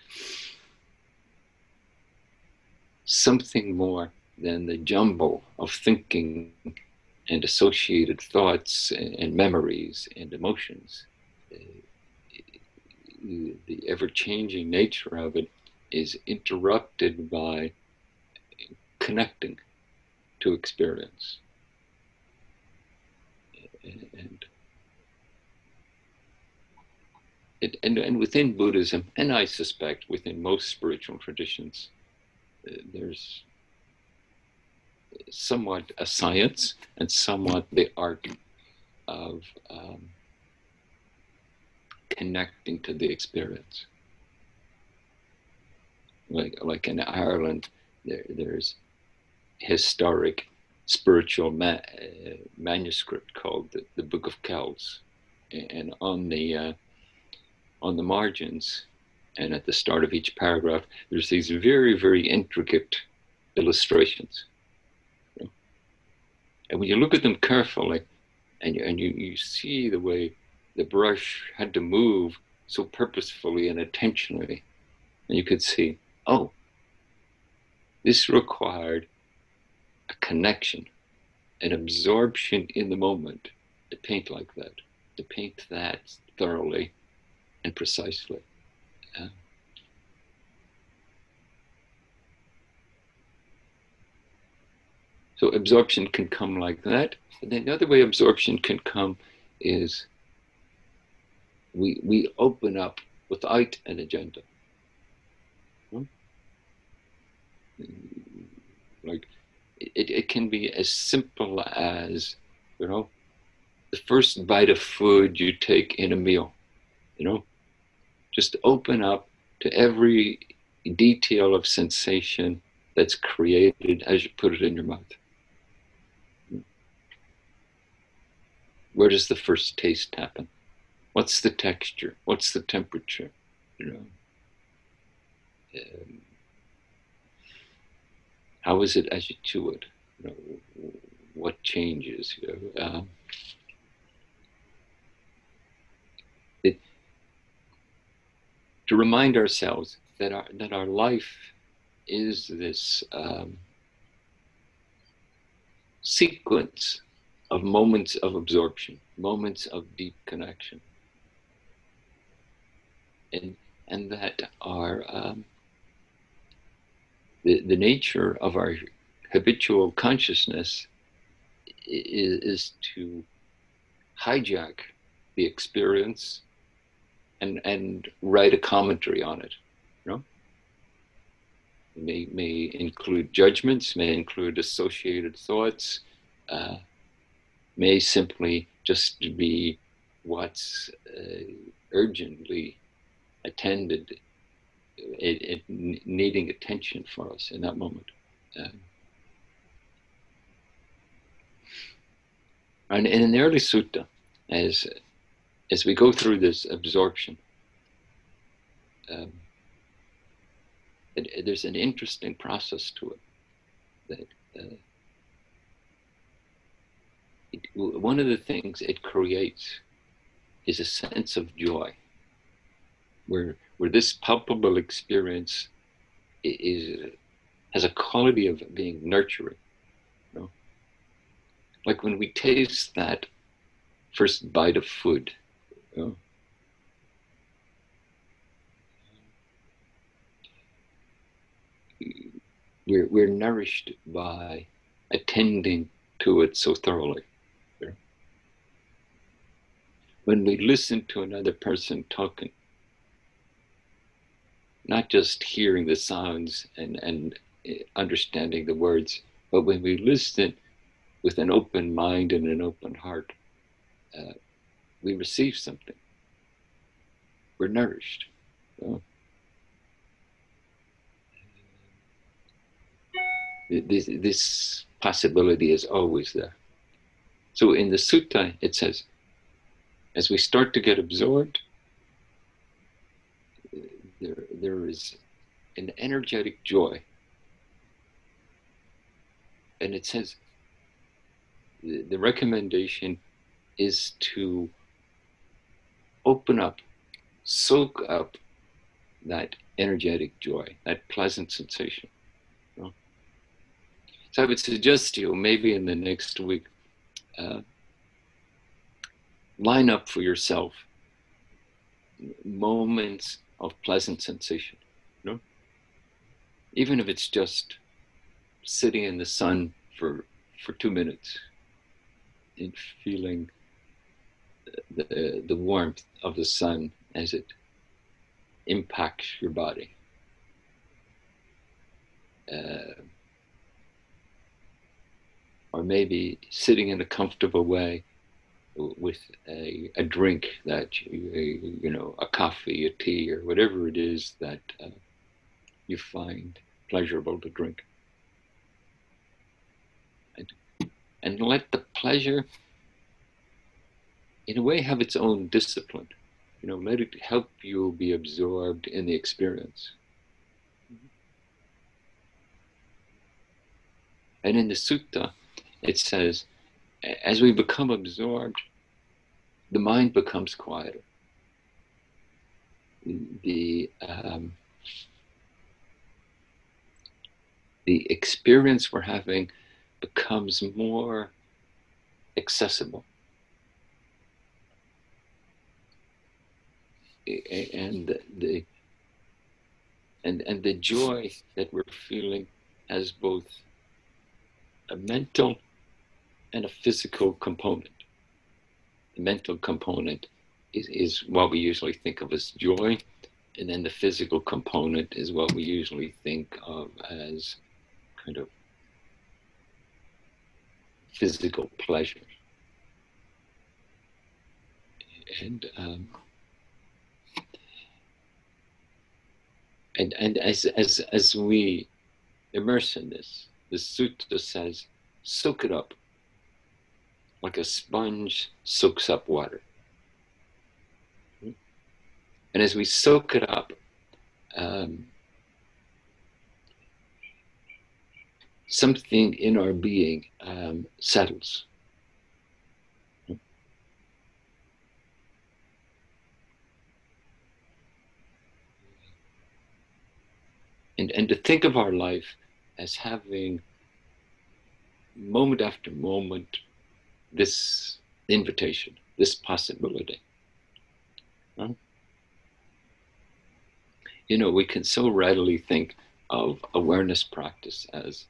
something more than the jumble of thinking and associated thoughts and, memories and emotions. The ever changing nature of it is interrupted by connecting to experience. And, it, and, and within Buddhism, and I suspect within most spiritual traditions, uh, there's somewhat a science and somewhat the art of um, connecting to the experience. Like, like in Ireland, there, there's historic spiritual ma- uh, manuscript called the, the, Book of Kells, and on the uh, on the margins and at the start of each paragraph, there's these very very intricate illustrations and when you look at them carefully and you, and you, you see the way the brush had to move so purposefully and intentionally, and you could see, oh, this required a connection, an absorption in the moment to paint like that, to paint that thoroughly and precisely. Uh, So absorption can come like that. And another way absorption can come is we, we open up without an agenda. Hmm? Like it, it can be as simple as, you know, the first bite of food you take in a meal, you know, just open up to every detail of sensation that's created as you put it in your mouth. Where does the first taste happen? What's the texture? What's the temperature? You know, um, how is it as you chew it? You know, what changes? You know, it, to remind ourselves that our that our life is this um, sequence of moments of absorption, moments of deep connection, and and that are um, the, the nature of our habitual consciousness is, is to hijack the experience and and write a commentary on it may may include judgments may include associated thoughts uh, may simply just be what's uh, urgently attended it, it, needing attention for us in that moment. Um, and in the early sutta, as as we go through this absorption, um, it, there's an interesting process to it. That uh, it, one of the things it creates is a sense of joy, where where this palpable experience is has a quality of being nurturing. You know? Like when we taste that first bite of food, you know? we're, we're nourished by attending to it so thoroughly. When we listen to another person talking, not just hearing the sounds and, and eh, understanding the words, but when we listen with an open mind and an open heart, uh, we receive something. We're nourished. Know? this, this possibility is always there. So in the sutta, it says, as we start to get absorbed, there, there is an energetic joy. And it says the, the recommendation is to open up, soak up that energetic joy, that pleasant sensation. So I would suggest to you, maybe in the next week, uh, line up for yourself moments of pleasant sensation. Even if it's just sitting in the sun for for two minutes and feeling the, the warmth of the sun as it impacts your body. Uh, or maybe sitting in a comfortable way with a, a drink that you, you know a coffee a tea or whatever it is that uh, you find pleasurable to drink. And, and let the pleasure in a way have its own discipline. You know let it help you be absorbed in the experience. And in the sutta it says as we become absorbed, the mind becomes quieter. The um, the experience we're having becomes more accessible. And the and and the joy that we're feeling has both a mental and a physical component. Mental component is, is what we usually think of as joy, and then the physical component is what we usually think of as kind of physical pleasure. And um, and and as as as we immerse in this, the sutta says, soak it up like a sponge soaks up water. And as we soak it up, um, something in our being um, settles. And, and to think of our life as having moment after moment this invitation, this possibility. Huh? You know, we can so readily think of awareness practice as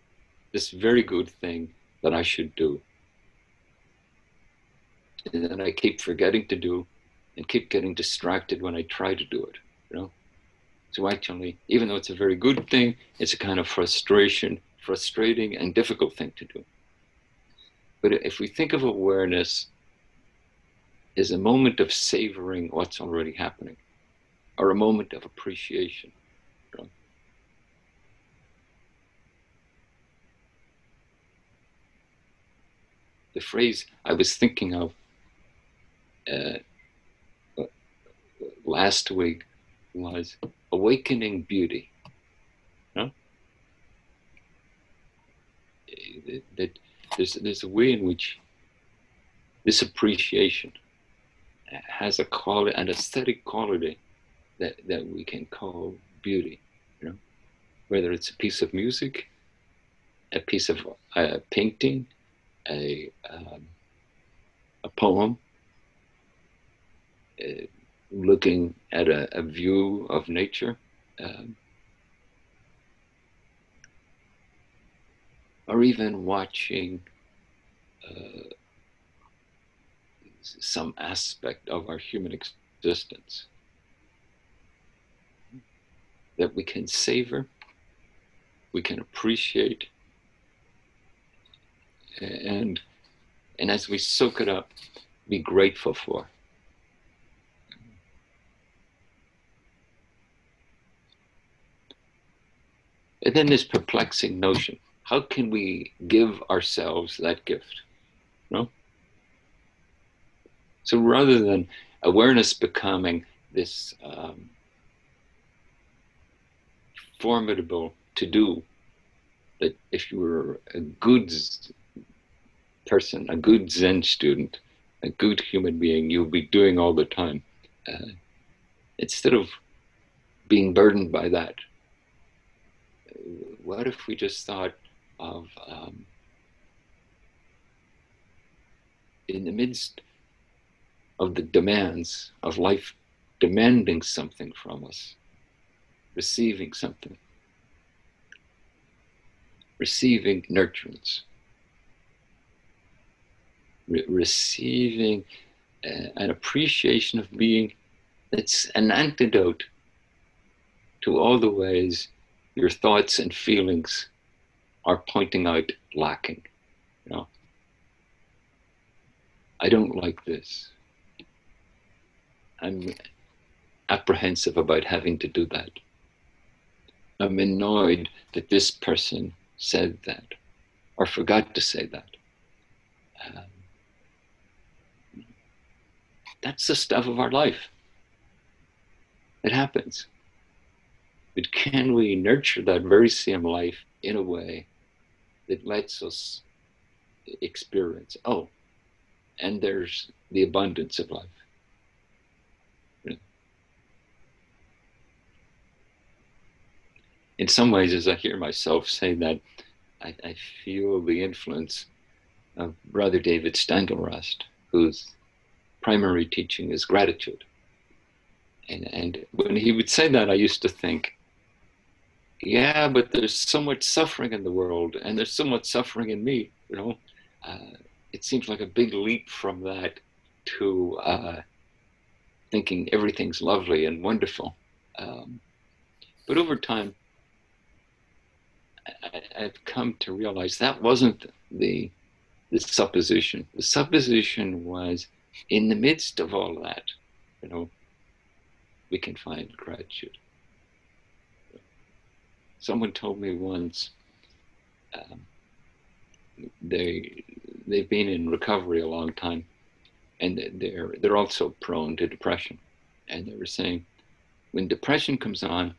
this very good thing that I should do. And then I keep forgetting to do and keep getting distracted when I try to do it, you know? So actually, even though it's a very good thing, it's a kind of frustration, frustrating and difficult thing to do. But if we think of awareness as a moment of savoring what's already happening, or a moment of appreciation, the phrase I was thinking of uh, last week was awakening beauty. That there's, there's a way in which this appreciation has a quality, an aesthetic quality that, that we can call beauty. You know, whether it's a piece of music, a piece of uh, painting, a um, a poem, uh, looking at a, a, view of nature. Um, or even watching uh, some aspect of our human existence that we can savor, we can appreciate, and and as we soak it up, be grateful for. And then this perplexing notion how can we give ourselves that gift? No? So rather than awareness becoming this um, formidable to do, that if you were a good person, a good Zen student, a good human being, you'll be doing all the time. Uh, instead of being burdened by that, what if we just thought, of um, in the midst of the demands of life demanding something from us, receiving something, receiving nurturance, re- receiving an appreciation of being. It's an antidote to all the ways your thoughts and feelings are pointing out lacking. You know, I don't like this. I'm apprehensive about having to do that. I'm annoyed that this person said that or forgot to say that. Um, that's the stuff of our life. It happens. But can we nurture that very same life in a way that lets us experience oh and there's the abundance of life. In some ways as i hear myself say that i, I feel the influence of brother david steindl-rast whose primary teaching is gratitude. And, and when he would say that i used to think yeah, but there's so much suffering in the world, and there's so much suffering in me. You know, uh, it seems like a big leap from that to uh, thinking everything's lovely and wonderful. Um, but over time, I, have come to realize that wasn't the the supposition. The supposition was in the midst of all that, you know, we can find gratitude. Someone told me once um, they they've been in recovery a long time, and they're they're also prone to depression, and they were saying when depression comes on,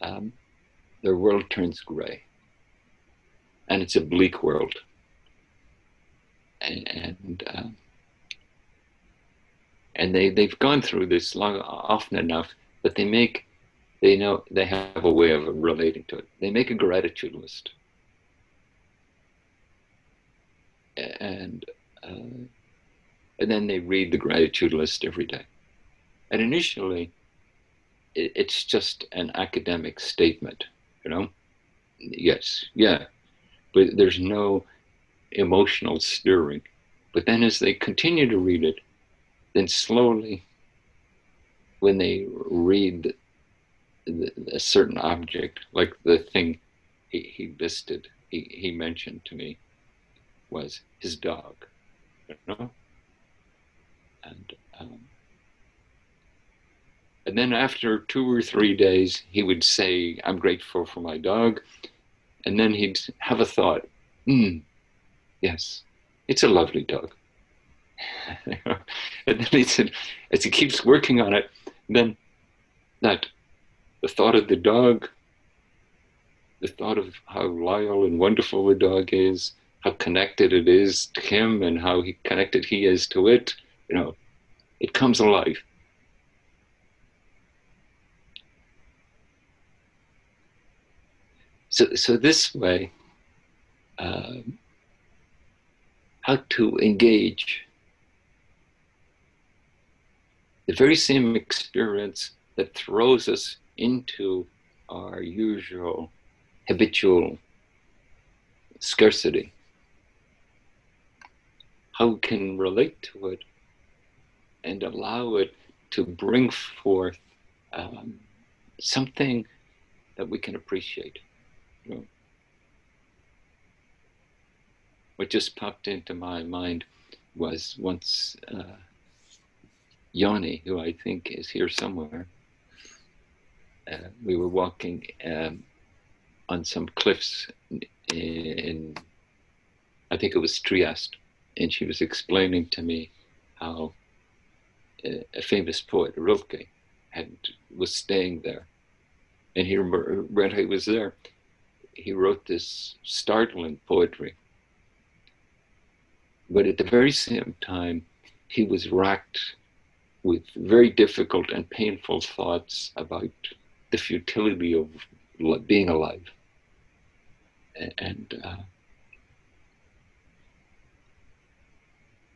um, their world turns gray, and it's a bleak world, and. and uh, and they they've gone through this long often enough that they make they know they have a way of relating to it. They make a gratitude list. And uh, and then they read the gratitude list every day. And initially it, it's just an academic statement you know? Yes yeah. But there's no emotional stirring. But then as they continue to read it then slowly, when they read a certain object, like the thing he, he visited, he, he mentioned to me was his dog, you know? And, um, and then after two or three days, he would say, I'm grateful for my dog. And then he'd have a thought, hmm, yes, it's a lovely dog. and then he said, as he keeps working on it, then that the thought of the dog, the thought of how loyal and wonderful the dog is, how connected it is to him, and how he connected he is to it, you know, it comes alive. So, so this way, uh, how to engage the very same experience that throws us into our usual habitual scarcity. How we can relate to it and allow it to bring forth um, something that we can appreciate. You know? What just popped into my mind was once uh, Yanni, who I think is here somewhere. Uh, we were walking um, on some cliffs in, in, I think it was Trieste, and she was explaining to me how a, a famous poet, Rilke, had was staying there, and he he was there. He wrote this startling poetry, but at the very same time, he was racked with very difficult and painful thoughts about the futility of being alive. And uh,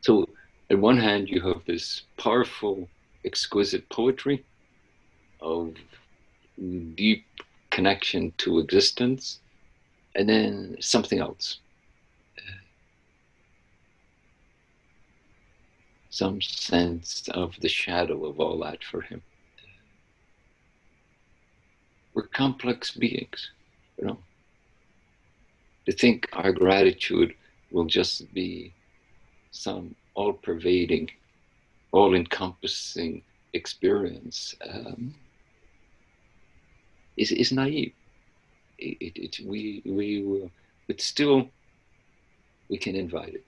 so, on one hand, you have this powerful, exquisite poetry of deep connection to existence, and then something else some sense of the shadow of all that for him. We're complex beings, you know. To think our gratitude will just be some all pervading, all encompassing experience um, is, is naive. It, it, we, we will, but still, we can invite it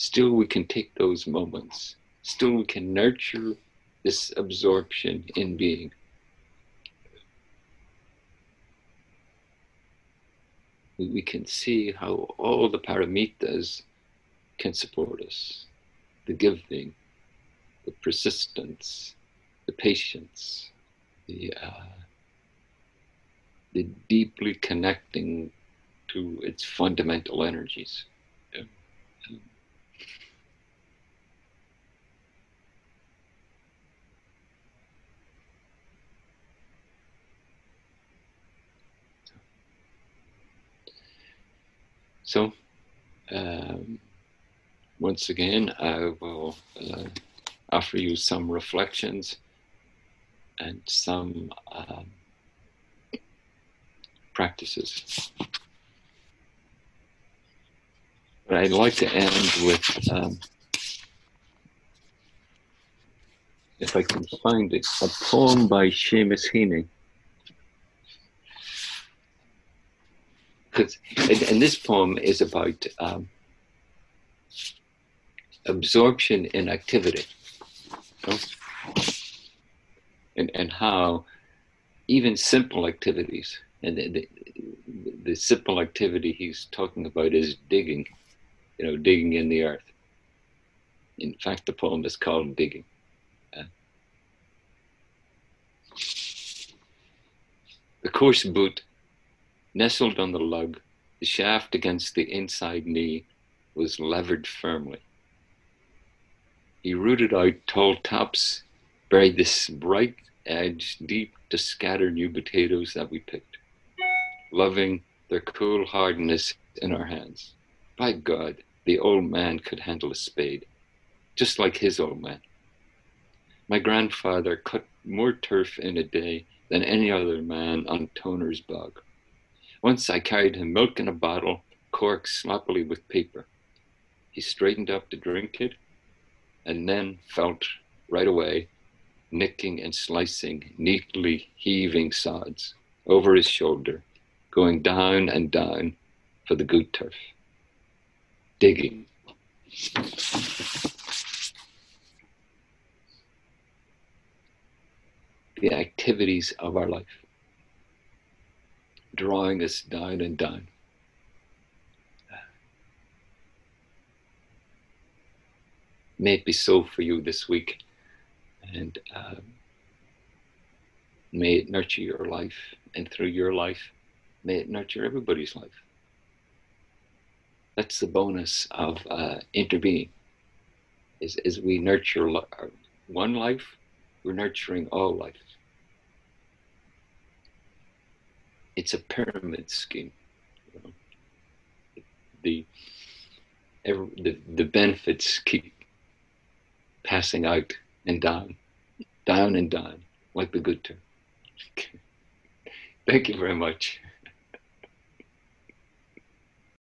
still we can take those moments. Still we can nurture this absorption in being. We can see how all the paramitas can support us the giving, the persistence, the patience, the, uh, the deeply connecting to its fundamental energies. So, um, once again, I will uh, offer you some reflections and some um, practices. But I'd like to end with, um, if I can find it, a poem by Seamus Heaney. Because, and, and, this poem is about um, absorption in activity. You know? and, and how even simple activities, and the, the, the simple activity he's talking about is digging, you know, digging in the earth. In fact, the poem is called Digging. Uh, the coarse boot nestled on the lug, the shaft against the inside knee was levered firmly. He rooted out tall tops, buried this bright edge deep to scatter new potatoes that we picked, loving their cool hardness in our hands. By God, the old man could handle a spade, just like his old man. My grandfather cut more turf in a day than any other man on Toner's bog. Once I carried him milk in a bottle, corked sloppily with paper. He straightened up to drink it, and then felt right away nicking and slicing, neatly heaving sods over his shoulder, going down and down for the good turf. Digging. The activities of our life, drawing us down and down. May it be so for you this week and um, may it nurture your life and through your life may it nurture everybody's life that's the bonus of uh, is as we nurture one life we're nurturing all life it's a pyramid scheme you know? the, every, the the benefits keep passing out and down down and down, like the good term. Thank you very much.